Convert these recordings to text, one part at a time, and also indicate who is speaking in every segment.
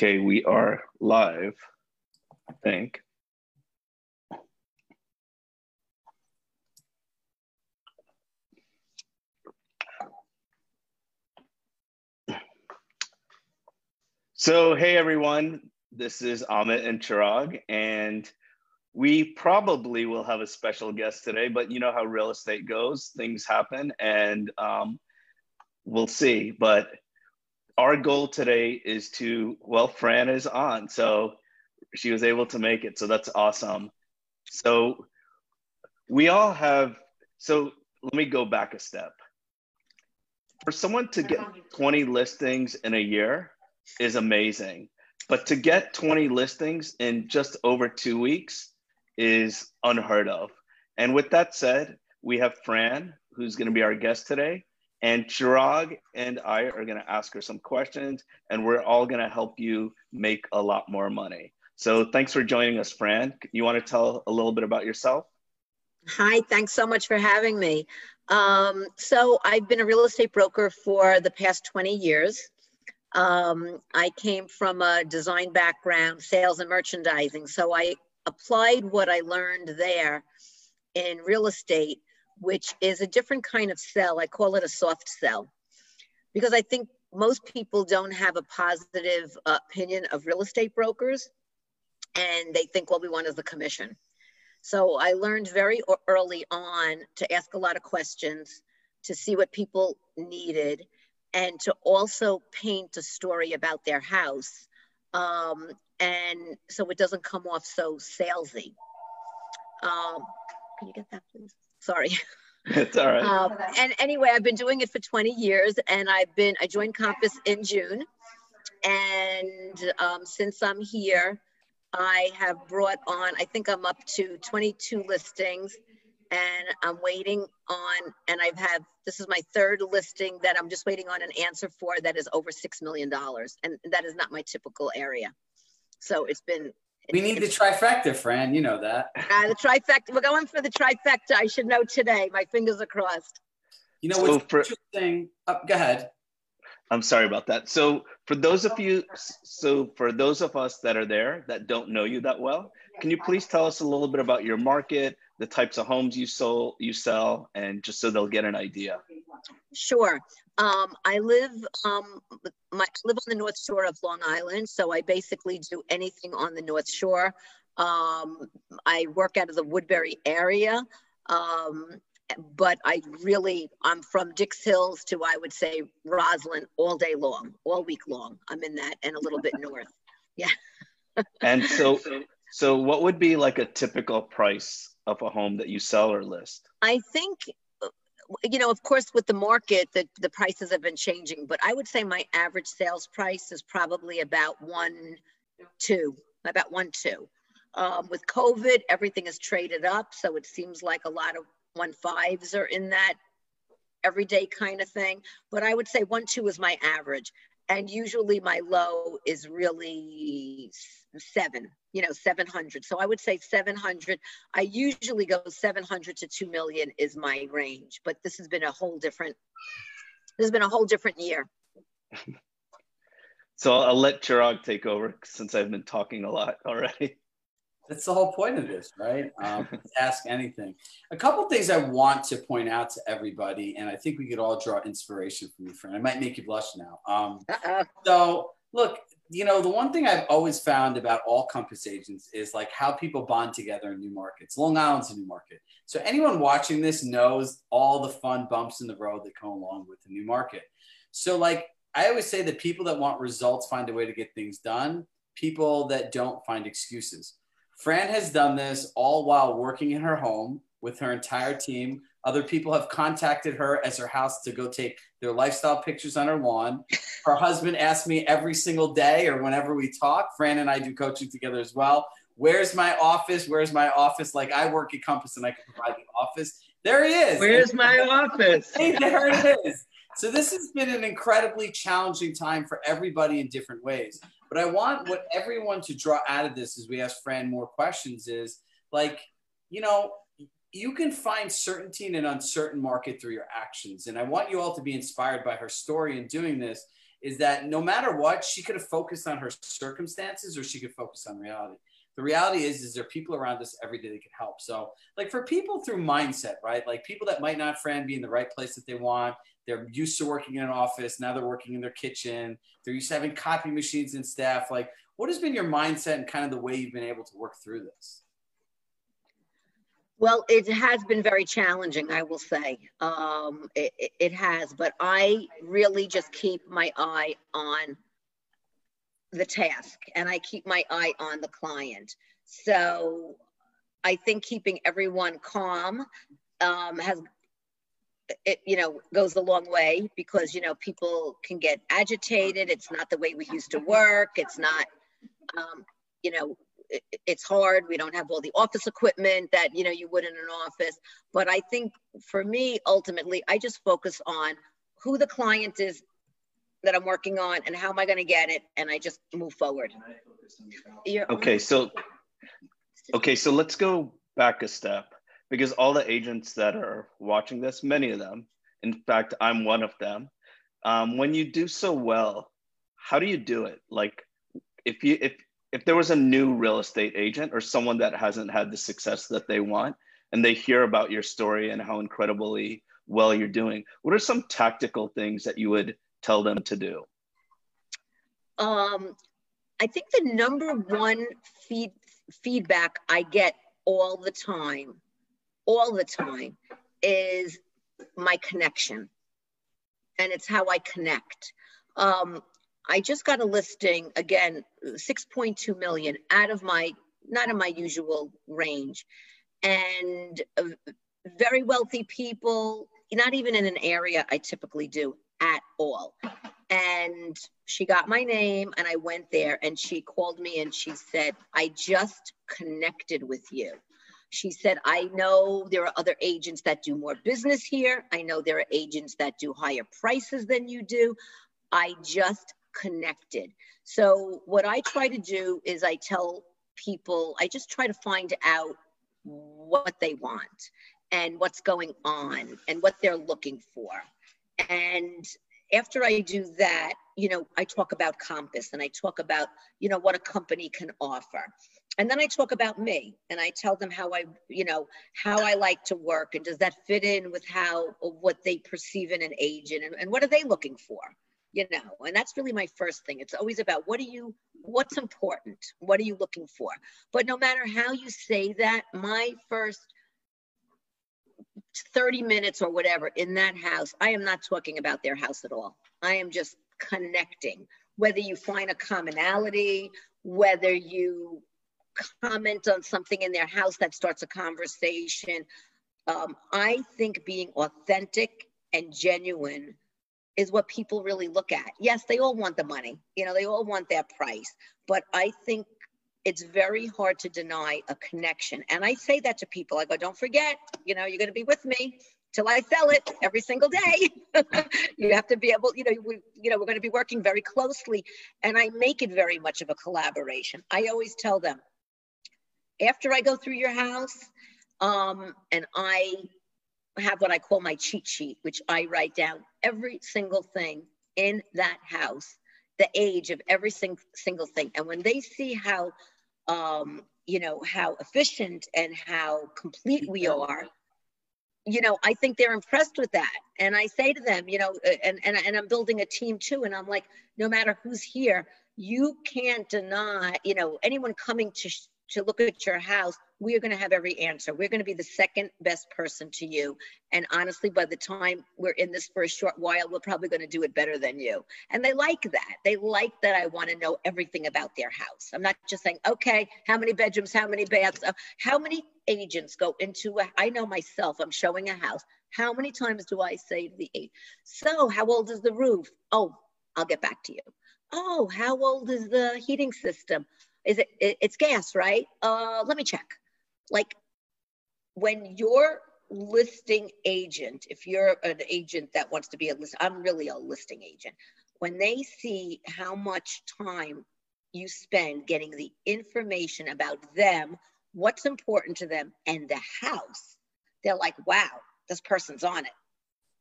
Speaker 1: Okay, we are live, I think. So, hey everyone, this is Amit and Chirag, and we probably will have a special guest today, but you know how real estate goes, things happen, and um, we'll see. But our goal today is to well fran is on so she was able to make it so that's awesome. So we all have so let me go back a step. For someone to get 20 listings in a year is amazing but to get 20 listings in just over two weeks is unheard of. And with that said we have fran who's going to be our guest today and Chirag and I are going to ask her some questions, and we're all going to help you make a lot more money. So thanks for joining us, Fran. You want to tell a little bit about yourself?
Speaker 2: Hi, thanks so much for having me. Um, so I've been a real estate broker for the past 20 years. Um, I came from a design background, sales and merchandising. So I applied what I learned there in real estate which is a different kind of sell. I call it a soft sell because I think most people don't have a positive opinion of real estate brokers and they think what we want is the commission. So I learned very early on to ask a lot of questions, to see what people needed, and to also paint a story about their house. Um, and so it doesn't come off so salesy. Um, can you get that, please? Sorry.
Speaker 1: It's all right. Um,
Speaker 2: and anyway, I've been doing it for 20 years and I've been, I joined Compass in June. And um, since I'm here, I have brought on, I think I'm up to 22 listings and I'm waiting on, and I've had, this is my third listing that I'm just waiting on an answer for that is over $6 million. And that is not my typical area. So it's been
Speaker 3: we need the trifecta, Fran. You know that.
Speaker 2: Uh, the trifecta. We're going for the trifecta. I should know today. My fingers are crossed.
Speaker 3: You know what's so for, interesting? Oh, go ahead.
Speaker 1: I'm sorry about that. So for those of you, so for those of us that are there that don't know you that well, can you please tell us a little bit about your market, the types of homes you sold, you sell, and just so they'll get an idea?
Speaker 2: Sure. Um, I live um, my live on the North Shore of Long Island, so I basically do anything on the North Shore. Um, I work out of the Woodbury area, um, but I really I'm from Dix Hills to I would say Roslyn all day long, all week long. I'm in that and a little bit north. Yeah.
Speaker 1: and so, so what would be like a typical price of a home that you sell or list?
Speaker 2: I think you know, of course, with the market, the, the prices have been changing, but I would say my average sales price is probably about one, two, about one, two. Um, with COVID, everything is traded up. So it seems like a lot of one fives are in that everyday kind of thing. But I would say one, two is my average. And usually my low is really seven, you know, 700. So I would say 700. I usually go 700 to 2 million is my range, but this has been a whole different, this has been a whole different year.
Speaker 1: so I'll let Chirag take over since I've been talking a lot already.
Speaker 3: That's the whole point of this, right? Um, ask anything. A couple things I want to point out to everybody, and I think we could all draw inspiration from you, friend. I might make you blush now. Um, so, look, you know, the one thing I've always found about all Compass agents is like how people bond together in new markets. Long Island's a new market. So anyone watching this knows all the fun bumps in the road that come along with the new market. So like I always say that people that want results find a way to get things done. People that don't find excuses. Fran has done this all while working in her home with her entire team other people have contacted her as her house to go take their lifestyle pictures on her lawn. Her husband asks me every single day or whenever we talk. Fran and I do coaching together as well. Where's my office? Where's my office? Like I work at Compass and I can provide the office. There he is.
Speaker 1: Where's my office?
Speaker 3: hey, there it is. So this has been an incredibly challenging time for everybody in different ways. But I want what everyone to draw out of this as we ask Fran more questions is like, you know, you can find certainty in an uncertain market through your actions. And I want you all to be inspired by her story in doing this is that no matter what, she could have focused on her circumstances or she could focus on reality. The reality is, is there people around us every day that can help. So, like for people through mindset, right? Like people that might not, Fran, be in the right place that they want. They're used to working in an office. Now they're working in their kitchen. They're used to having copy machines and staff. Like, what has been your mindset and kind of the way you've been able to work through this?
Speaker 2: Well, it has been very challenging, I will say. Um, it, it has, but I really just keep my eye on the task and I keep my eye on the client. So I think keeping everyone calm um, has it you know goes a long way because you know people can get agitated. It's not the way we used to work. It's not um, you know it, it's hard. We don't have all the office equipment that you know you would in an office. But i think for me ultimately i just focus on who the client is that i'm working on and how am i going to get it and i just move forward.
Speaker 1: Okay so okay so let's go back a step because all the agents that are watching this many of them in fact i'm one of them um, when you do so well how do you do it? Like if you if if there was a new real estate agent or someone that hasn't had the success that they want and they hear about your story and how incredibly well you're doing what are some tactical things that you would tell them to do?
Speaker 2: Um, i think the number one feed, feedback i get all the time all the time is my connection and it's how i connect um, I just got a listing again, 6.2 million out of my, not in my usual range. And uh, very wealthy people, not even in an area I typically do at all. And she got my name and I went there and she called me and she said, I just connected with you. She said, I know there are other agents that do more business here. I know there are agents that do higher prices than you do. I just connected. So what I try to do is I tell people, I just try to find out what they want and what's going on and what they're looking for. And after I do that, you know, I talk about Compass and I talk about, you know, what a company can offer. And then I talk about me and I tell them how I, you know, how I like to work and does that fit in with how, what they perceive in an agent and, and what are they looking for? you know? And that's really my first thing. It's always about what are you what's important? What are you looking for? But no matter how you say that my first 30 minutes or whatever in that house i am not talking about their house at all. I am just connecting. Whether you find a commonality whether you comment on something in their house that starts a conversation um, i think being authentic and genuine is what people really look at. Yes, they all want the money, you know, they all want that price, but I think it's very hard to deny a connection. And I say that to people. I go, don't forget, you know, you're going to be with me till I sell it every single day. you have to be able, you know, we, you know, we're going to be working very closely, and I make it very much of a collaboration. I always tell them, after I go through your house, um, and I have what I call my cheat sheet, which I write down every single thing in that house, the age of every sing- single thing. And when they see how, um, you know, how efficient and how complete we are, you know, I think they're impressed with that. And I say to them, you know, and, and, and I'm building a team too. And I'm like, no matter who's here, you can't deny, you know, anyone coming to, to look at your house we are going to have every answer. We're going to be the second best person to you. And honestly, by the time we're in this for a short while, we're probably going to do it better than you. And they like that. They like that I want to know everything about their house. I'm not just saying, okay, how many bedrooms, how many baths, uh, how many agents go into a, I know myself, I'm showing a house. How many times do I say to the agent, so how old is the roof? Oh, I'll get back to you. Oh, how old is the heating system? Is it, it it's gas, right? Uh, let me check like when your listing agent, if you're an agent that wants to be a list, I'm really a listing agent. When they see how much time you spend getting the information about them, what's important to them, and the house, they're like, wow, this person's on it.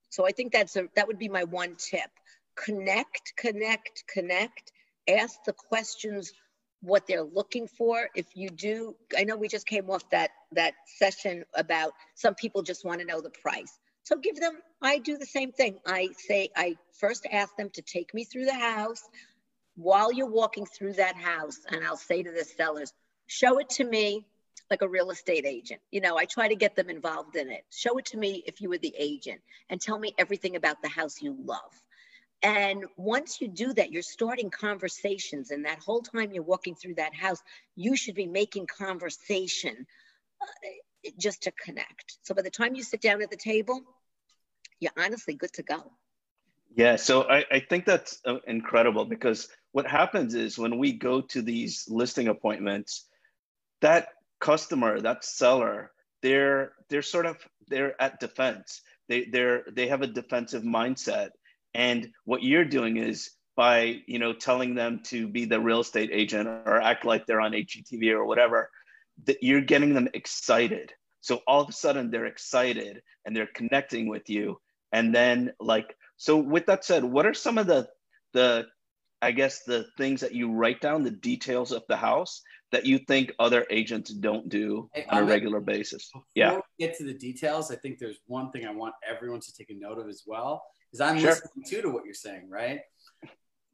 Speaker 2: So I think that's a, that would be my one tip. connect, connect, connect, ask the questions what they're looking for. If you do, I know we just came off that that session about some people just want to know the price. So give them, I do the same thing. I say, I first ask them to take me through the house while you're walking through that house. And I'll say to the sellers, show it to me like a real estate agent. You know, I try to get them involved in it. Show it to me if you were the agent and tell me everything about the house you love. And once you do that, you're starting conversations. And that whole time you're walking through that house, you should be making conversation uh, just to connect. So by the time you sit down at the table, you're honestly good to go.
Speaker 1: Yeah, so I, I think that's uh, incredible because what happens is when we go to these listing appointments, that customer, that seller, they're they're sort of they're at defense. They they're they have a defensive mindset. And what you're doing is by you know telling them to be the real estate agent or act like they're on HGTV or whatever, that you're getting them excited. So all of a sudden they're excited and they're connecting with you. And then like so with that said, what are some of the the I guess the things that you write down, the details of the house that you think other agents don't do hey, on a regular basis.
Speaker 3: yeah. get to the details, I think there's one thing I want everyone to take a note of as well, is I'm sure. listening too to what you're saying, right?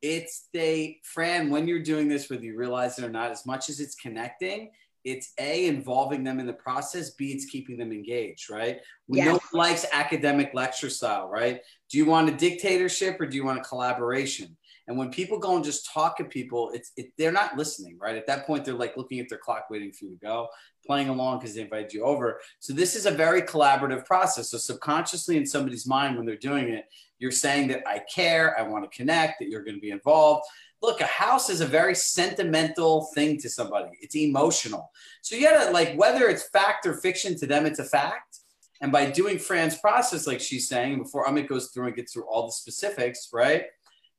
Speaker 3: It's they, Fran, when you're doing this, whether you realize it or not, as much as it's connecting, it's a involving them in the process b it's keeping them engaged right we yes. know likes academic lecture style right do you want a dictatorship or do you want a collaboration and when people go and just talk to people, it's it, they're not listening, right? At that point, they're like looking at their clock, waiting for you to go, playing along because they invited you over. So this is a very collaborative process. So subconsciously in somebody's mind, when they're doing it, you're saying that I care, I want to connect, that you're going to be involved. Look, a house is a very sentimental thing to somebody. It's emotional. So you gotta like whether it's fact or fiction to them, it's a fact. And by doing Fran's process, like she's saying, before Amit goes through and gets through all the specifics, right?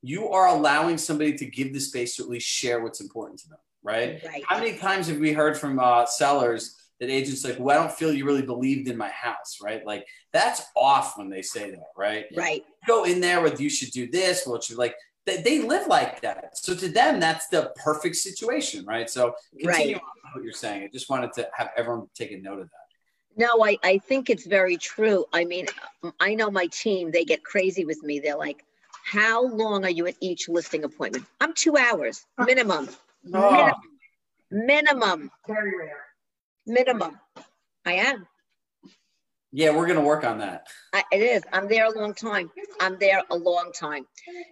Speaker 3: You are allowing somebody to give the space to at least share what's important to them, right? right. How many times have we heard from uh, sellers that agents like, well, I don't feel you really believed in my house, right? Like that's off when they say that, right?
Speaker 2: Right.
Speaker 3: Go in there with you should do this, what should like they, they live like that. So to them, that's the perfect situation, right? So continue right. on what you're saying. I just wanted to have everyone take a note of that.
Speaker 2: No, I, I think it's very true. I mean, I know my team, they get crazy with me. They're like, how long are you at each listing appointment? I'm two hours oh. minimum. Oh. Minimum. Minimum.
Speaker 4: Very rare.
Speaker 2: Minimum. I am.
Speaker 3: Yeah, we're going to work on that.
Speaker 2: I, it is. I'm there a long time. I'm there a long time.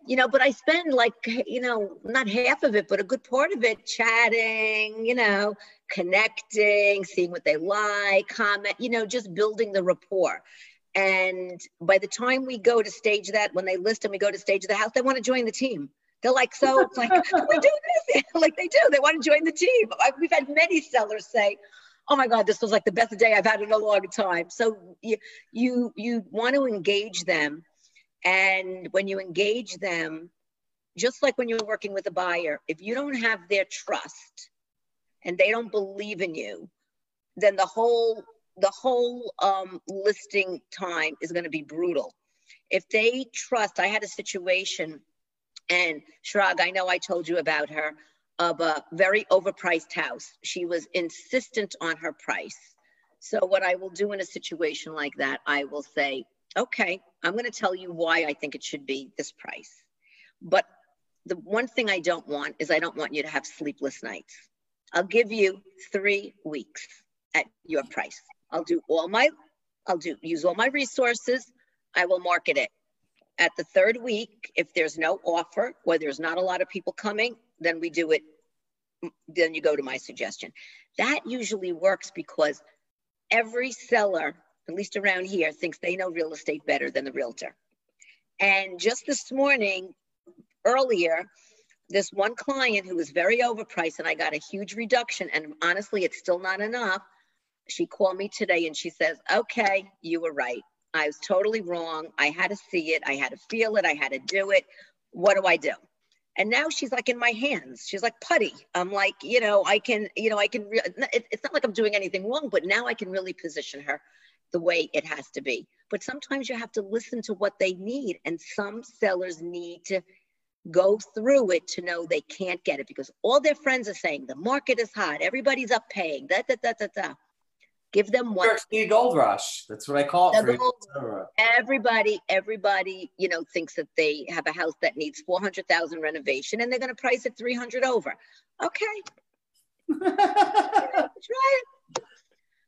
Speaker 2: You know, but I spend like, you know, not half of it, but a good part of it chatting, you know, connecting, seeing what they like, comment, you know, just building the rapport. And by the time we go to stage that, when they list and we go to stage the house, they want to join the team. They're like, so it's like, we do this. like they do. They want to join the team. We've had many sellers say, oh my God, this was like the best day I've had in a long time. So you, you, you want to engage them. And when you engage them, just like when you're working with a buyer, if you don't have their trust and they don't believe in you, then the whole the whole um, listing time is going to be brutal. If they trust, I had a situation, and Chirag, I know I told you about her, of a very overpriced house. She was insistent on her price. So, what I will do in a situation like that, I will say, okay, I'm going to tell you why I think it should be this price. But the one thing I don't want is I don't want you to have sleepless nights. I'll give you three weeks at your price. I'll do all my, I'll do use all my resources. I will market it. At the third week, if there's no offer or there's not a lot of people coming, then we do it. Then you go to my suggestion. That usually works because every seller, at least around here, thinks they know real estate better than the realtor. And just this morning, earlier, this one client who was very overpriced and I got a huge reduction. And honestly, it's still not enough she called me today and she says, okay, you were right. I was totally wrong. I had to see it. I had to feel it. I had to do it. What do I do? And now she's like in my hands. She's like putty. I'm like, you know, I can, you know, I can, re- it's not like I'm doing anything wrong, but now I can really position her. the way it has to be. But sometimes you have to listen to what they need. And some sellers need to go through it to know they can't get it because all their friends are saying the market is hot, everybody's up paying, da da da da da. Give them what
Speaker 3: the gold rush. That's what I call it.
Speaker 2: Gold, everybody, everybody, you know, thinks that they have a house that needs four hundred thousand renovation, and they're going to price it three hundred over. Okay, try
Speaker 3: it.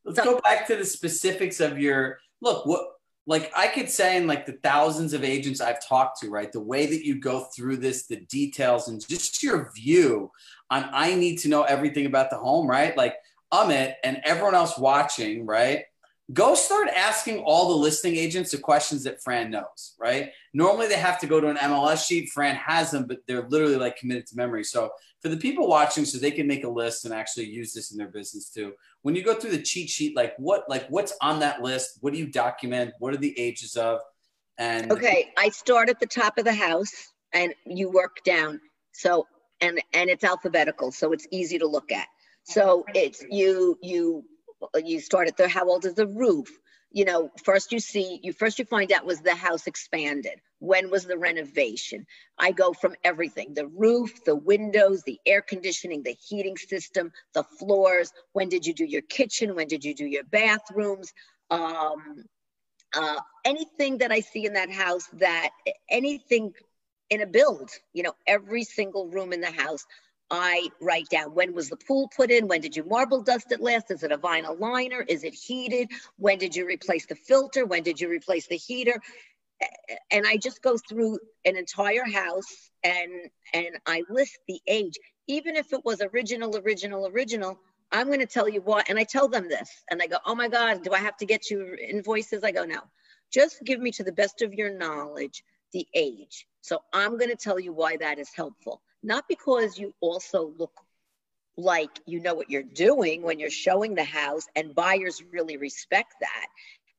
Speaker 3: Let's so, go back to the specifics of your look. What like I could say in like the thousands of agents I've talked to, right? The way that you go through this, the details, and just your view on I need to know everything about the home, right? Like Um Amit and everyone else watching, right? Go start asking all the listing agents the questions that Fran knows, right? Normally they have to go to an MLS sheet. Fran has them, but they're literally like committed to memory. So for the people watching, so they can make a list and actually use this in their business too when you go through the cheat sheet, like what, like what's on that list? What do you document? What are the ages of? And
Speaker 2: okay, I start at the top of the house and you work down. So and and it's alphabetical, so it's easy to look at. So it's you you you start at the how old is the roof? you know, first you see, you first you find out was the house expanded? When was the renovation? I go from everything, the roof, the windows, the air conditioning, the heating system, the floors. When did you do your kitchen? When did you do your bathrooms? Um, uh, anything that I see in that house that anything in a build, you know, every single room in the house, I write down when was the pool put in? When did you marble dust it last? Is it a vinyl liner? Is it heated? When did you replace the filter? When did you replace the heater? And I just go through an entire house and and I list the age. Even if it was original, original, original, I'm going to tell you what. And I tell them this, and I go, "Oh my God, do I have to get you invoices?" I go, "No, just give me to the best of your knowledge the age." So I'm going to tell you why that is helpful not because you also look like you know what you're doing when you're showing the house and buyers really respect that.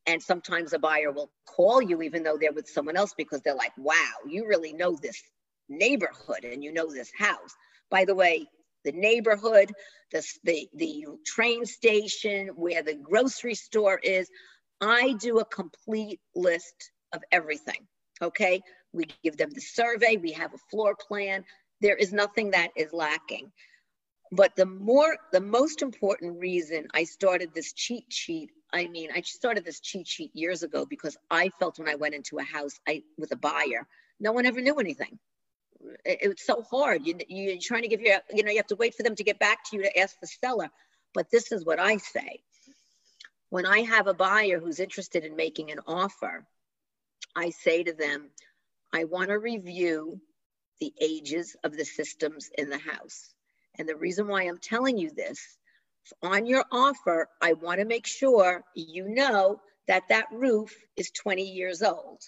Speaker 2: And sometimes a buyer will call you even though they're with someone else because they're like wow you really know this neighborhood and you know this house. By the way the neighborhood the, the, the train station where the grocery store is i do a complete list of everything okay? We give them the survey we have a floor plan there is nothing that is lacking. But the more, the most important reason I started this cheat sheet, I mean, I started this cheat sheet years ago because I felt when I went into a house I, with a buyer, no one ever knew anything. It, it's so hard. You, you're trying to give your, you know, you have to wait for them to get back to you to ask the seller. But this is what I say. When I have a buyer who's interested in making an offer, I say to them, I want to review the ages of the systems in the house. And the reason why I'm telling you this, on your offer, I want to make sure you know that that roof is 20 years old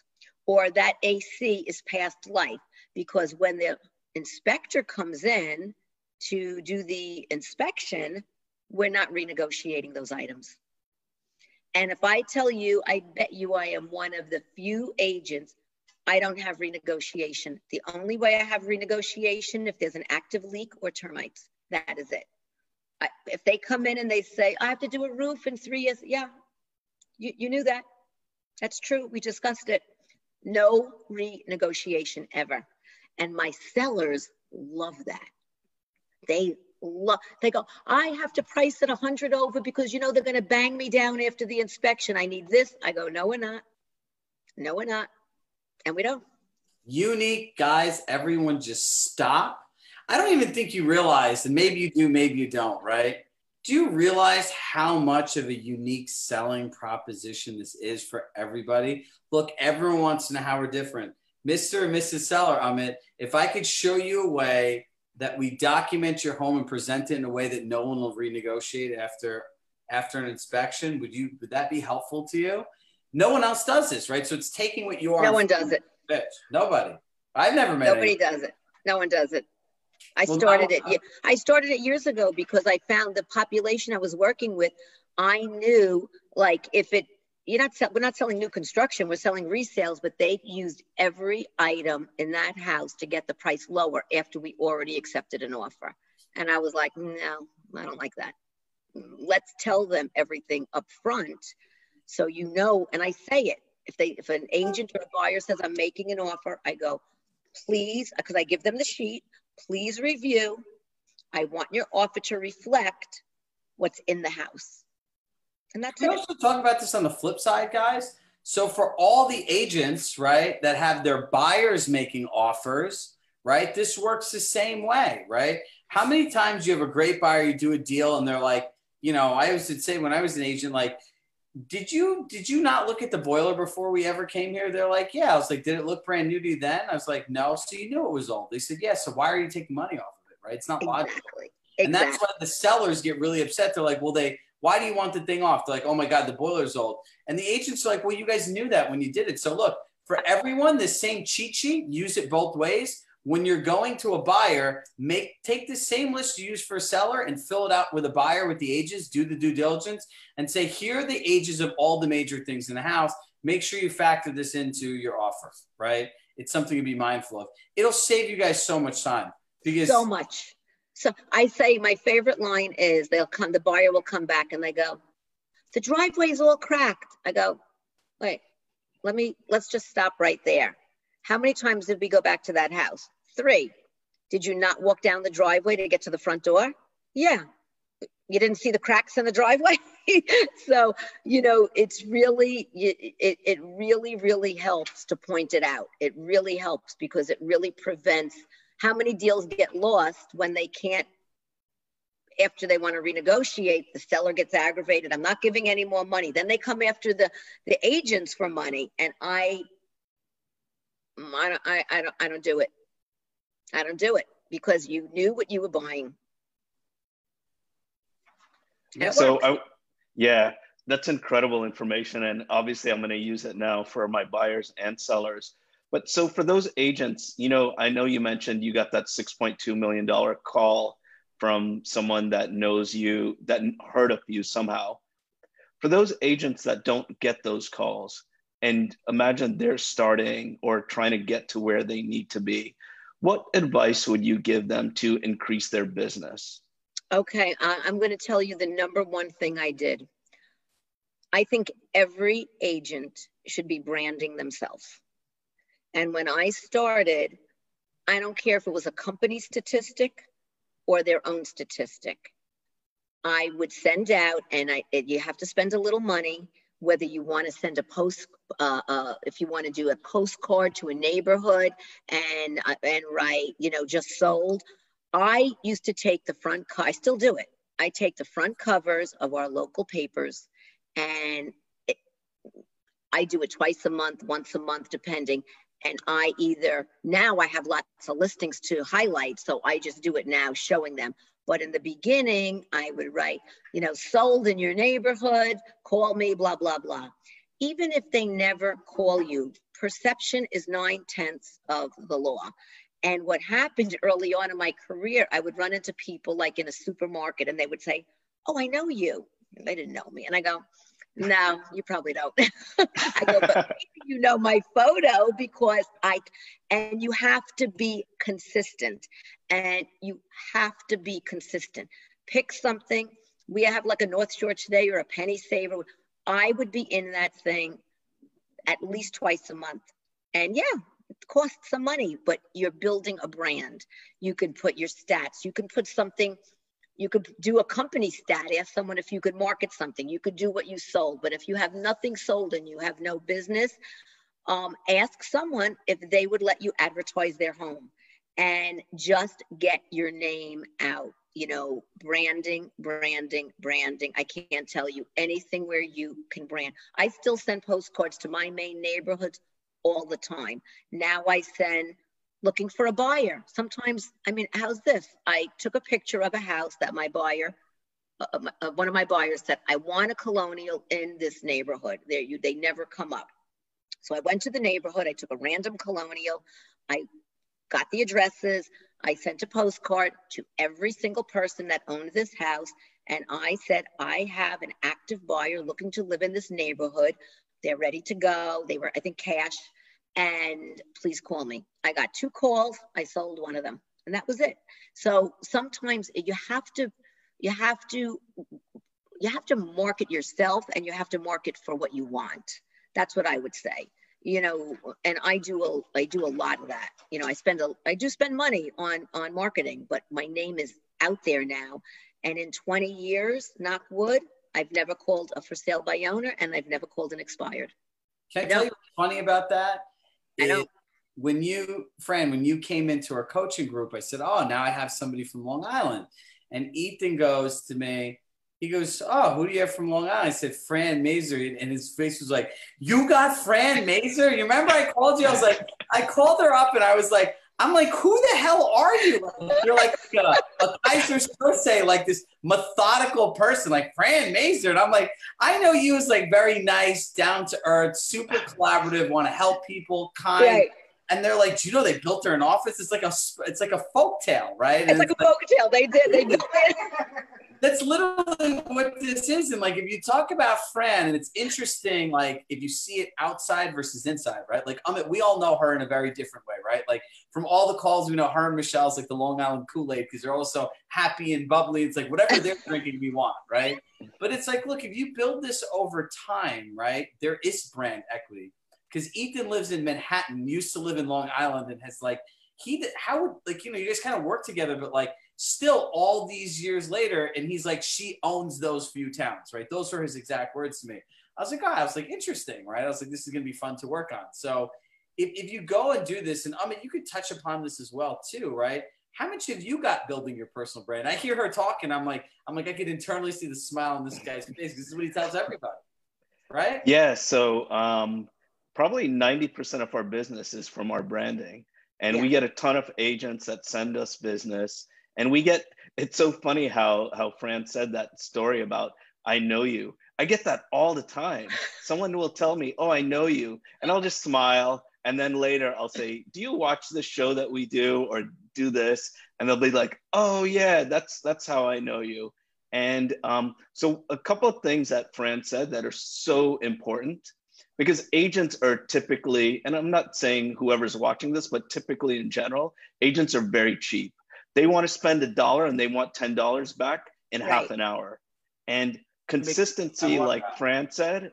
Speaker 2: or that AC is past life. Because when the inspector comes in to do the inspection, we're not renegotiating those items. And if I tell you, I bet you I am one of the few agents I don't have renegotiation. The only way I have renegotiation if there's an active leak or termites. That is it. I, if they come in and they say, I have to do a roof in three years, yeah, you, you knew that. That's true. We discussed it. No renegotiation ever. And my sellers love that. They love, they go, I have to price it 100 over because you know they're going to bang me down after the inspection. I need this. I go, no, we're not. No, we're not and we don't.
Speaker 3: Unique guys, everyone just stop. I don't even think you realize, and maybe you do, maybe you don't, right? Do you realize how much of a unique selling proposition this is for everybody? Look, everyone wants to know how we're different. Mr. and Mrs. Seller, Amit, if I could show you a way that we document your home and present it in a way that no one will renegotiate after after an inspection, would you would that be helpful to you? No one else does this, right? So it's taking what you are.
Speaker 2: No one does it.
Speaker 3: Bitch. Nobody. I've never met.
Speaker 2: Nobody does it. No one does it. I well, started now, it. I started it years ago because I found the population I was working with. I knew like if it you're not we're not selling new construction we're selling resales but they used every item in that house to get the price lower after we already accepted an offer and i was like no i don't like that let's tell them everything up front So you know, and I say it. If they if an agent or a buyer says I'm making an offer, I go, please, because I give them the sheet, please review. I want your offer to reflect what's in the house. And that's
Speaker 3: we
Speaker 2: it.
Speaker 3: also talk about this on the flip side, guys. So for all the agents, right, that have their buyers making offers, right, this works the same way, right? How many times you have a great buyer, you do a deal, and they're like, you know, I used to say when I was an agent, like, did you did you not look at the boiler before we ever came here? They're like, yeah. I was like, did it look brand new to you then? I was like, no. So you knew it was old. They said, yeah. So why are you taking money off of it? Right? It's not
Speaker 2: Exactly.
Speaker 3: logical.
Speaker 2: Exactly.
Speaker 3: And that's why the sellers get really upset. They're like, well, they why do you want the thing off? They're like, oh my God, the boiler's old. And the agents are like, well, you guys knew that when you did it. So look, for everyone, this same cheat sheet, use it both ways. When you're going to a buyer, make take the same list you use for a seller and fill it out with a buyer with the ages, do the due diligence, and say, here are the ages of all the major things in the house. Make sure you factor this into your offer, right? It's something to be mindful of. It'll save you guys so much time because
Speaker 2: so much. So I say my favorite line is they'll come, the buyer will come back and they go, the driveway's all cracked. I go, wait, let me, let's just stop right there. How many times did we go back to that house? Three. Did you not walk down the driveway to get to the front door? Yeah. You didn't see the cracks in the driveway? so, you know, it's really, it, it really, really helps to point it out. It really helps because it really prevents how many deals get lost when they can't after they want to renegotiate the seller gets aggravated i'm not giving any more money then they come after the the agents for money and i i don't i, I don't i don't do it. I don't do it because you knew what you were buying.
Speaker 1: Yeah, so I, yeah that's incredible information and obviously i'm going to use it now for my buyers and sellers. But so for those agents, you know, I know you mentioned you got that $6.2 million call from someone that knows you, that heard of you somehow. For those agents that don't get those calls, and imagine they're starting or trying to get to where they need to be, what advice would you give them to increase their business?
Speaker 2: Okay, uh, I'm going to tell you the number one thing I did. I think every agent should be branding themselves. And when I started, I don't care if it was a company statistic or their own statistic. I would send out, and I you have to spend a little money. Whether you want to send a post, uh, uh, if you want to do a postcard to a neighborhood and uh, and write, you know, just sold. I used to take the front. Co- I still do it. I take the front covers of our local papers, and it, I do it twice a month, once a month, depending and I either now I have lots of listings to highlight, so I just do it now, showing them. But in the beginning, I would write, you know, sold in your neighborhood, call me, blah, blah, blah. Even if they never call you, perception is nine tenths of the law. And what happened early on in my career, I would run into people like in a supermarket and they would say, Oh, I know you. They didn't know me. And I go, no, you probably don't. I go, but you know my photo because I, and you have to be consistent and you have to be consistent. Pick something. We have like a North Shore today or a penny saver. I would be in that thing at least twice a month. And yeah, it costs some money, but you're building a brand. You can put your stats, you can put something you could do a company stat, ask someone if you could market something. You could do what you sold. But if you have nothing sold and you have no business, um, ask someone if they would let you advertise their home and just get your name out. You know, branding, branding, branding. I can't tell you anything where you can brand. I still send postcards to my main neighborhoods all the time. Now I send looking for a buyer. Sometimes, I mean, how's this? I took a picture of a house that my buyer, uh, uh, one of my buyers said, I want a colonial in this neighborhood. There, you, they never come up. So I went to the neighborhood. I took a random colonial. I got the addresses. I sent a postcard to every single person that owned this house. And I said, I have an active buyer looking to live in this neighborhood. They're ready to go. They were, I think, cash and please call me. I got two calls. I sold one of them, and that was it. So sometimes you have to, you have to, you have to market yourself and you have to market for what you want. That's what I would say. You know, and I do a I do a lot of that. You know, I spend a I do spend money on on marketing, but my name is out there now. And in 20 years, knock wood, I've never called a for sale by owner and I've never called an expired.
Speaker 3: Can I, I tell you what's funny about that? I know. When you, Fran, when you came into our coaching group, I said, Oh, now I have somebody from Long Island. And Ethan goes to me, he goes, Oh, who do you have from Long Island? I said, Fran Mazer. And his face was like, You got Fran Mazer? You remember I called you? I was like, I called her up and I was like, I'm like, who the hell are you? You're like a, a Kaiser say like this methodical person, like Fran Mazer. And I'm like, I know you as like very nice, down to earth, super collaborative, want to help people, kind. Right. And they're like, do you know they built her an office? It's like a, it's like a folk tale, right?
Speaker 2: It's like a folk tale. They did. They built it.
Speaker 3: that's literally what this is. And like, if you talk about Fran, and it's interesting, like if you see it outside versus inside, right? Like, I mean, we all know her in a very different way, right? Like from all the calls we know, her and Michelle's like the Long Island Kool Aid because they're also happy and bubbly. It's like whatever they're drinking, we want, right? But it's like, look, if you build this over time, right? There is brand equity because Ethan lives in Manhattan, used to live in Long Island, and has like he how would like you know you guys kind of work together, but like still all these years later, and he's like, she owns those few towns, right? Those were his exact words to me. I was like, oh, I was like, interesting, right? I was like, this is gonna be fun to work on. So if, if you go and do this, and I mean, you could touch upon this as well too, right? How much have you got building your personal brand? I hear her talking. I'm like, I'm like, I could internally see the smile on this guy's face. This is what he tells everybody, right?
Speaker 1: Yeah. So um, probably 90% of our business is from our branding, and yeah. we get a ton of agents that send us business and we get it's so funny how how Fran said that story about I know you. I get that all the time. Someone will tell me, "Oh, I know you," and I'll just smile. And then later I'll say, "Do you watch the show that we do, or do this?" And they'll be like, "Oh yeah, that's that's how I know you." And um, so a couple of things that Fran said that are so important because agents are typically, and I'm not saying whoever's watching this, but typically in general, agents are very cheap. They want to spend a dollar and they want ten dollars back in right. half an hour. And consistency, like that. Fran said,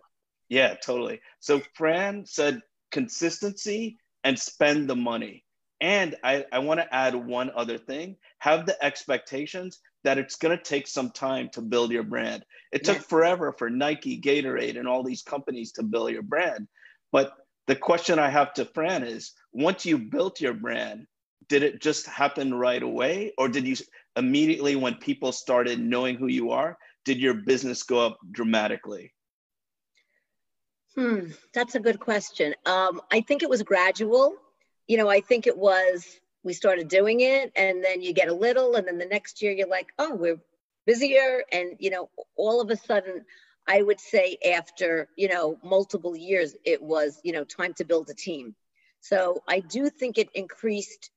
Speaker 1: yeah, totally. So Fran said consistency and spend the money. And I, I want to add one other thing have the expectations that it's going to take some time to build your brand. It took yes. forever for Nike, Gatorade, and all these companies to build your brand. But the question I have to Fran is once you built your brand, did it just happen right away or did you immediately when people started knowing who you are did your business go up dramatically
Speaker 2: hmm that's a good question um, i think it was gradual you know i think it was we started doing it and then you get a little and then the next year you're like oh we're busier and you know all of a sudden i would say after you know multiple years it was you know time to build a team so i do think it increased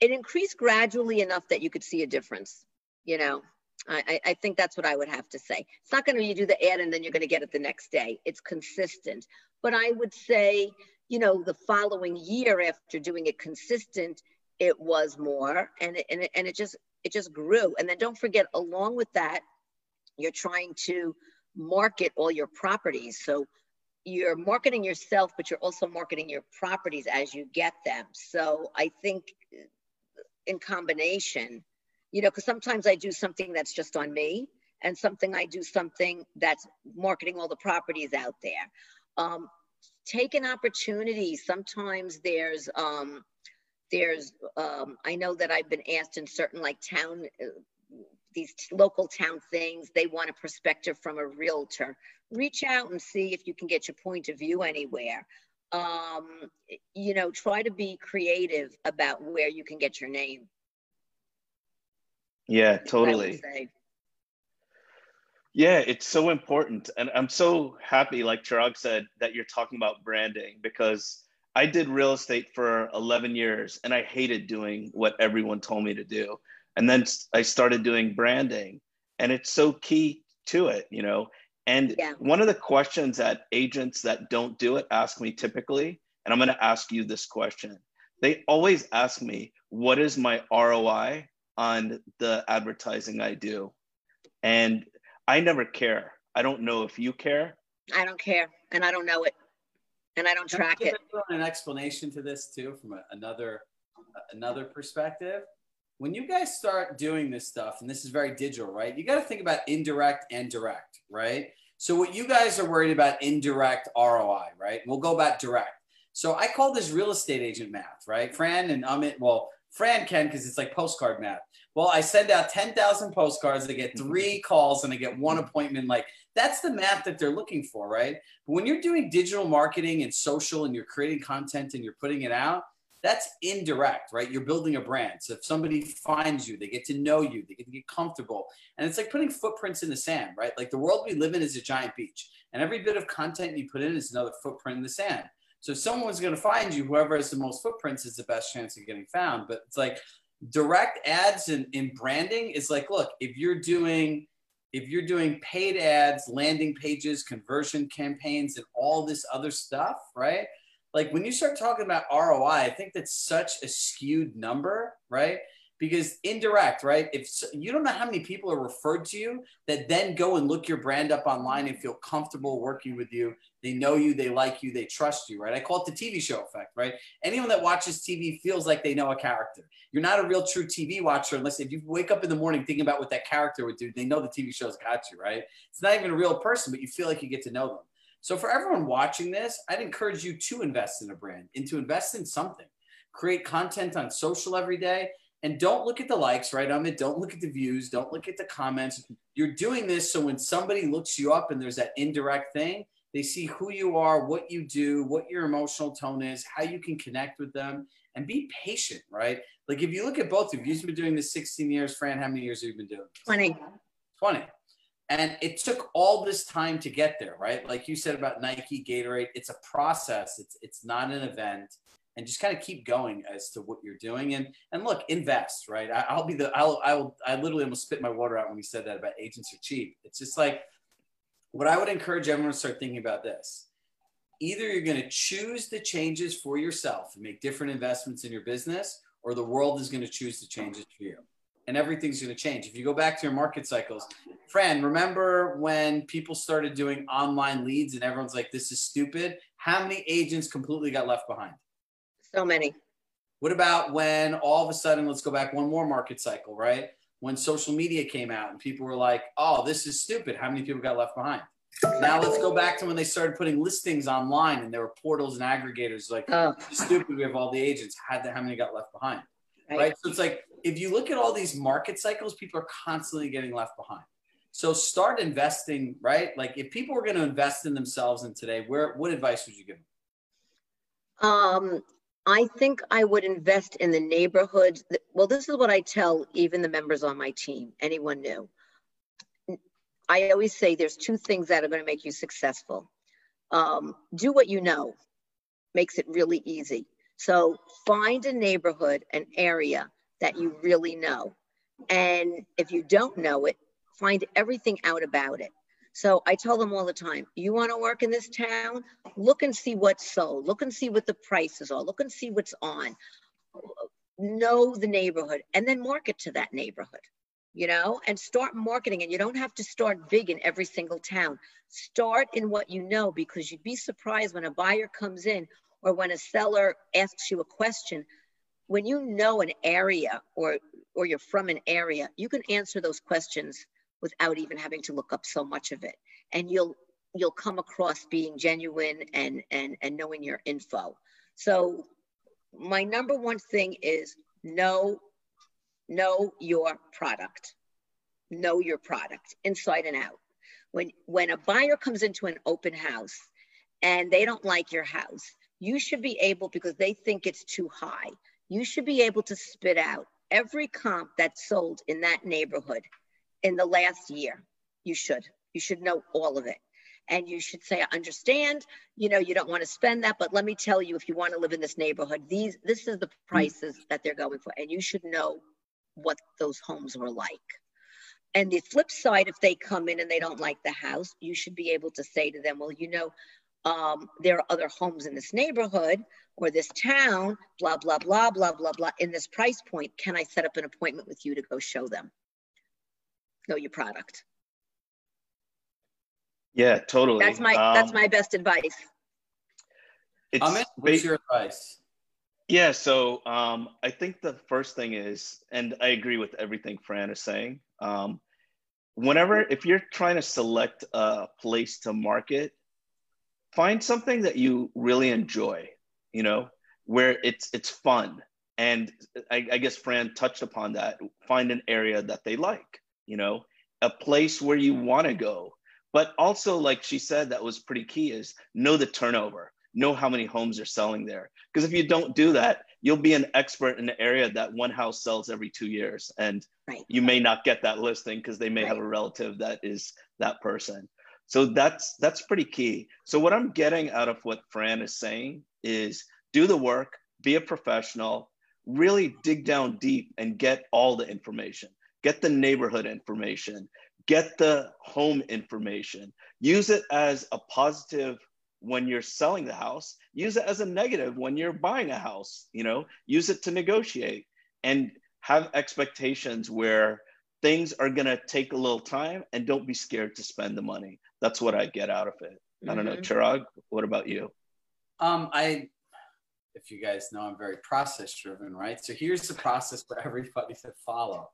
Speaker 2: it increased gradually enough that you could see a difference. You know, I, I think that's what I would have to say. It's not going to you do the ad and then you're going to get it the next day. It's consistent. But I would say, you know, the following year after doing it consistent, it was more, and it, and it, and it just it just grew. And then don't forget, along with that, you're trying to market all your properties. So you're marketing yourself, but you're also marketing your properties as you get them. So I think in combination, you know, because sometimes I do something that's just on me and something I do something that's marketing all the properties out there. Um, take an opportunity. Sometimes there's, um, there's, um, I know that I've been asked in certain like town, uh, these local town things, they want a perspective from a realtor. Reach out and see if you can get your point of view anywhere um, you know, try to be creative about where you can get your name.
Speaker 1: Yeah, totally. Yeah, it's so important. And I'm so happy, like Chirag said, that you're talking about branding because I did real estate for 11 years and I hated doing what everyone told me to do. And then I started doing branding and it's so key to it, you know. And yeah. one of the questions that agents that don't do it ask me typically, and I'm going to ask you this question. They always ask me, what is my ROI on the advertising I do? And I never care. I don't know if you care.
Speaker 2: I don't care, and I don't know it, and I don't
Speaker 3: Can
Speaker 2: track
Speaker 3: give
Speaker 2: it.
Speaker 3: An explanation to this too, from a, another another perspective. When you guys start doing this stuff, and this is very digital, right? You got to think about indirect and direct, right? So what you guys are worried about indirect ROI, right? We'll go about direct. So I call this real estate agent math, right? Fran and Amit, well, Fran can because it's like postcard math. Well, I send out 10,000 postcards, I get mm-hmm. three calls, and I get one mm-hmm. appointment. Like that's the math that they're looking for, right? But when you're doing digital marketing and social and you're creating content and you're putting it out, that's indirect, right? You're building a brand. So if somebody finds you, they get to know you, they get to get comfortable. And it's like putting footprints in the sand, right? Like the world we live in is a giant beach. And every bit of content you put in is another footprint in the sand. So if someone's going to find you, whoever has the most footprints is the best chance of getting found. But it's like direct ads in, in branding is like, look, if you're doing if you're doing paid ads, landing pages, conversion campaigns, and all this other stuff, right? Like when you start talking about ROI, I think that's such a skewed number, right? Because indirect, right? If you don't know how many people are referred to you that then go and look your brand up online and feel comfortable working with you, they know you, they like you, they trust you, right? I call it the TV show effect, right? Anyone that watches TV feels like they know a character. You're not a real true TV watcher unless if you wake up in the morning thinking about what that character would do, they know the TV show's got you, right? It's not even a real person, but you feel like you get to know them. So for everyone watching this, I'd encourage you to invest in a brand and to invest in something. Create content on social every day and don't look at the likes, right? I mean, don't look at the views, don't look at the comments. You're doing this so when somebody looks you up and there's that indirect thing, they see who you are, what you do, what your emotional tone is, how you can connect with them, and be patient, right? Like if you look at both of you, you've been doing this 16 years. Fran, how many years have you been doing?
Speaker 2: 20.
Speaker 3: 20. And it took all this time to get there, right? Like you said about Nike, Gatorade, it's a process. It's it's not an event. And just kind of keep going as to what you're doing. And and look, invest, right? I, will be the I'll I will I literally almost spit my water out when we said that about agents are cheap. It's just like what I would encourage everyone to start thinking about this. Either you're going to choose the changes for yourself and make different investments in your business, or the world is going to choose the changes for you and everything's going to change. If you go back to your market cycles, friend remember when people started doing online leads and everyone's like, this is stupid? How many agents completely got left behind?
Speaker 2: So many.
Speaker 3: What about when all of a sudden, let's go back one more market cycle, right? When social media came out and people were like, oh, this is stupid. How many people got left behind? Now let's go back to when they started putting listings online and there were portals and aggregators like, oh. stupid. We have all the agents. How, how many got left behind? Right. right. So it's like if you look at all these market cycles, people are constantly getting left behind. So start investing, right? Like if people were going to invest in themselves in today, where what advice would you give
Speaker 2: them? Um, I think I would invest in the neighborhood. That, well, this is what I tell even the members on my team, anyone new. I always say there's two things that are going to make you successful. Um, do what you know, makes it really easy. So find a neighborhood, an area that you really know. And if you don't know it, find everything out about it. So I tell them all the time, you want to work in this town? Look and see what's sold. Look and see what the prices are. Look and see what's on. Know the neighborhood and then market to that neighborhood, you know, and start marketing. And you don't have to start big in every single town. Start in what you know because you'd be surprised when a buyer comes in or when a seller asks you a question when you know an area or or you're from an area, you can answer those questions without even having to look up so much of it. And you'll you'll come across being genuine and and and knowing your info. So my number one thing is know know your product. Know your product inside and out. When when a buyer comes into an open house and they don't like your house, you should be able because they think it's too high you should be able to spit out every comp that's sold in that neighborhood in the last year. You should. You should know all of it. And you should say, I understand, you know, you don't want to spend that, but let me tell you, if you want to live in this neighborhood, these this is the prices that they're going for. And you should know what those homes were like. And the flip side, if they come in and they don't like the house, you should be able to say to them, well, you know, um, there are other homes in this neighborhood or this town, blah, blah, blah, blah, blah, blah, in this price point. Can I set up an appointment with you to go show them? Know your product.
Speaker 1: Yeah, totally.
Speaker 2: That's my um, that's my best advice.
Speaker 3: It's Amit, what's your advice?
Speaker 1: Yeah, so um, I think the first thing is, and I agree with everything Fran is saying. Um, whenever, if you're trying to select a place to market, find something that you really enjoy. You know, where it's it's fun, and I, I guess Fran touched upon that. Find an area that they like. You know, a place where you mm. want to go, but also, like she said, that was pretty key is know the turnover know how many homes are selling there. Because if you don't do that, you'll be an expert in the area that one house sells every two years. And right. you may not get that listing because they may right. have a relative that is that person. So that's that's pretty key. So what I'm getting out of what Fran is saying is do the work, be a professional, really dig down deep and get all the information. Get the neighborhood information, get the home information. Use it as a positive when you're selling the house. Use it as a negative when you're buying a house you know? Use it to negotiate and have expectations where things are going to take a little time and don't be scared to spend the money. That's what i get out of it. Mm-hmm. i don't know mm-hmm. chirag what about you?
Speaker 3: Um i if you guys know i'm very process driven right? So here's the process for everybody to follow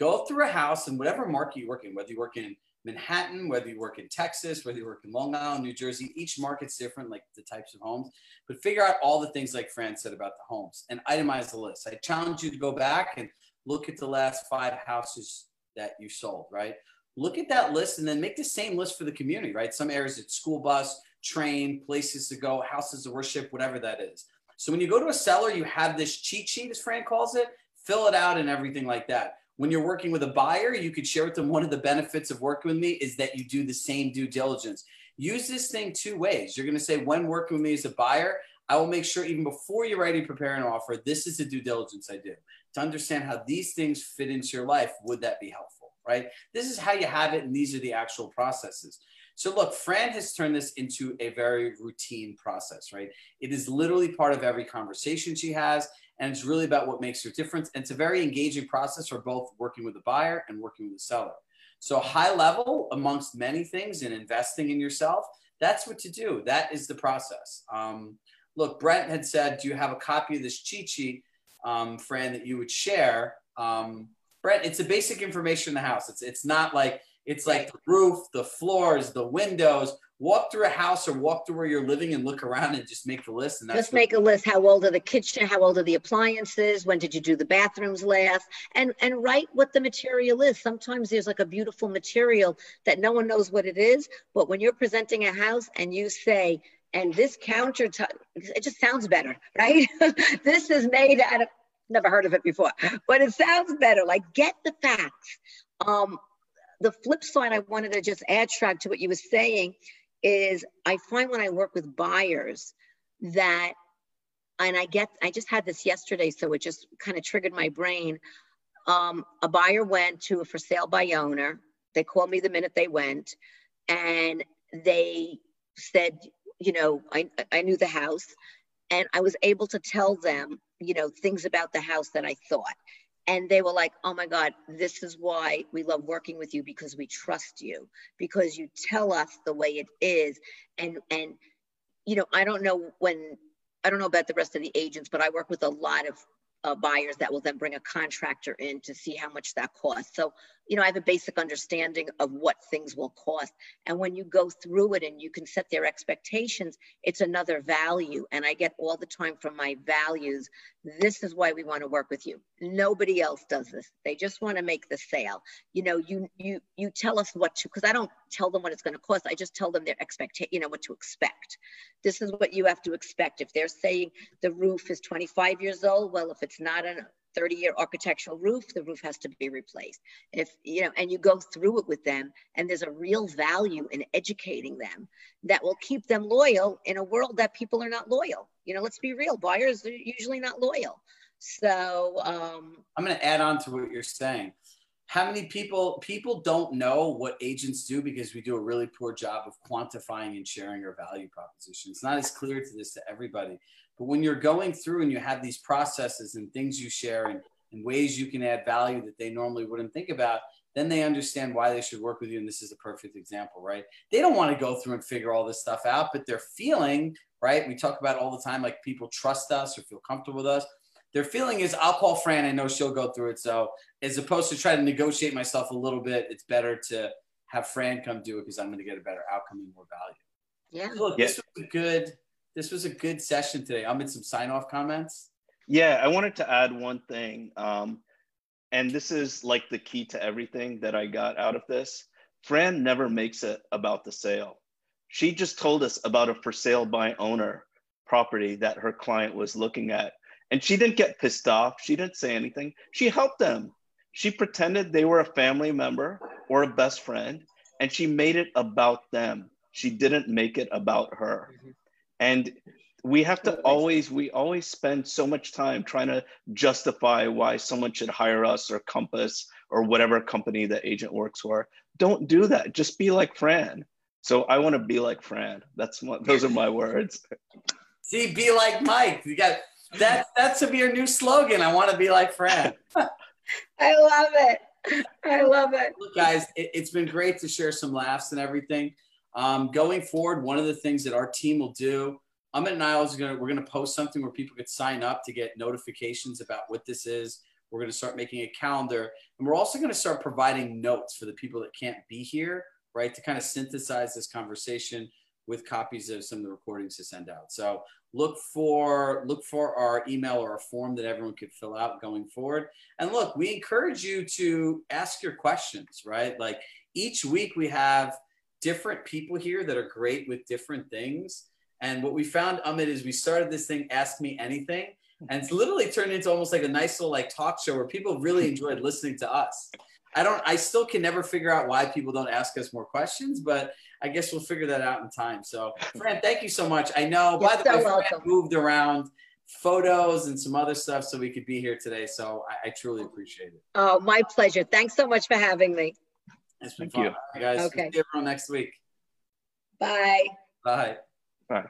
Speaker 3: go through a house in whatever market you work in whether you work in Manhattan, whether you work in Texas, whether you work in Long Island, New Jersey, each market's different, like the types of homes. But figure out all the things like Fran said about the homes and itemize the list. I challenge you to go back and look at the last five houses that you sold, right? Look at that list and then make the same list for the community, right? Some areas it's school bus, train, places to go, houses of worship, whatever that is. So when you go to a seller, you have this cheat sheet, as Fran calls it, fill it out and everything like that when you're working with a buyer, you could share with them one of the benefits of working with me is that you do the same due diligence. Use this thing two ways. You're going to say, when working with me as a buyer, I will make sure even before you're ready to prepare an offer, this is the due diligence I do to understand how these things fit into your life. Would that be helpful? Right? This is how you have it, and these are the actual processes. So, look, Fran has turned this into a very routine process, right? It is literally part of every conversation she has and it's really about what makes your difference. And it's a very engaging process for both working with the buyer and working with the seller. So high level, amongst many things, in investing in yourself, that's what to do. That is the process. Um, look, Brent had said, do you have a copy of this cheat sheet, um, Fran, that you would share? Um, Brent, it's a basic information in the house. It's it's not like it's like the roof, the floors, the windows, walk through a house or walk through where you're living and look around and just make the list. And
Speaker 2: that's just make a list. How old are the kitchen? How old are the appliances? When did you do the bathrooms last? And and write what the material is. Sometimes there's like a beautiful material that no one knows what it is, but when you're presenting a house and you say, and this counter, it just sounds better, right? this is made out of. Never heard of it before, but it sounds better. Like get the facts. Um, the flip side, I wanted to just add track to what you were saying is I find when I work with buyers that, and I get, I just had this yesterday, so it just kind of triggered my brain. Um, a buyer went to a for sale by owner. They called me the minute they went, and they said, you know, I, I knew the house, and I was able to tell them, you know, things about the house that I thought and they were like oh my god this is why we love working with you because we trust you because you tell us the way it is and and you know i don't know when i don't know about the rest of the agents but i work with a lot of uh, buyers that will then bring a contractor in to see how much that costs. So, you know, I have a basic understanding of what things will cost. And when you go through it and you can set their expectations, it's another value. And I get all the time from my values, this is why we want to work with you. Nobody else does this. They just want to make the sale. You know, you you you tell us what to because I don't tell them what it's going to cost. I just tell them their expectation, you know, what to expect. This is what you have to expect. If they're saying the roof is 25 years old, well, if it's not a 30 year architectural roof, the roof has to be replaced. If, you know, and you go through it with them, and there's a real value in educating them that will keep them loyal in a world that people are not loyal. You know, let's be real, buyers are usually not loyal. So, um,
Speaker 3: I'm going to add on to what you're saying how many people people don't know what agents do because we do a really poor job of quantifying and sharing our value proposition it's not as clear to this to everybody but when you're going through and you have these processes and things you share and, and ways you can add value that they normally wouldn't think about then they understand why they should work with you. And this is a perfect example, right? They don't want to go through and figure all this stuff out, but they're feeling, right? We talk about all the time, like people trust us or feel comfortable with us. Their feeling is, I'll call Fran. I know she'll go through it. So as opposed to try to negotiate myself a little bit, it's better to have Fran come do it because I'm going to get a better outcome and more value.
Speaker 2: Yeah.
Speaker 3: So look,
Speaker 1: Yeah.
Speaker 3: this was a good, this was a good session today. I'm in some sign off comments.
Speaker 1: Yeah, I wanted to add one thing. Um, and this is like the key to everything that I got out of this. Fran never makes it about the sale. She just told us about a for sale by owner property that her client was looking at. And she didn't get pissed off. She didn't say anything. She helped them. She pretended they were a family member or a best friend, and she made it about them. She didn't make it about her. And we have to always we always spend so much time trying to justify why someone should hire us or compass or whatever company the agent works for don't do that just be like fran so i want to be like fran that's what those are my words
Speaker 3: See, be like Mike. You got that. That should be your new slogan. I want to be like Fran.
Speaker 2: I love it. I love it.
Speaker 3: Look, guys, it, has been great to share some laughs and everything. Um, going forward, one of the things that our team will do, Amit and I are gonna we're gonna post something where people could sign up to get notifications about what this is. We're gonna start making a calendar, and we're also gonna start providing notes for the people that can't be here, right, to kind of synthesize this conversation with copies of some of the recordings to send out. So look for look for our email or a form that everyone could fill out going forward. And look, we encourage you to ask your questions, right? Like each week we have different people here that are great with different things. And what we found, Amit, is we started this thing, Ask Me Anything. And it's literally turned into almost like a nice little like talk show where people really enjoyed listening to us. I don't I still can never figure out why people don't ask us more questions, but I guess we'll figure that out in time. So Fran, thank you so much. I know by
Speaker 2: You're
Speaker 3: the
Speaker 2: so
Speaker 3: way, Fran
Speaker 2: welcome.
Speaker 3: moved around photos and some other stuff so we could be here today. So I, I truly appreciate it.
Speaker 2: Oh, my pleasure. Thanks so much for having me.
Speaker 3: It's been
Speaker 1: Thank
Speaker 3: fun.
Speaker 1: you.
Speaker 3: All right, guys.
Speaker 2: Okay.
Speaker 3: See everyone next week.
Speaker 2: Bye.
Speaker 3: Bye.
Speaker 1: Bye.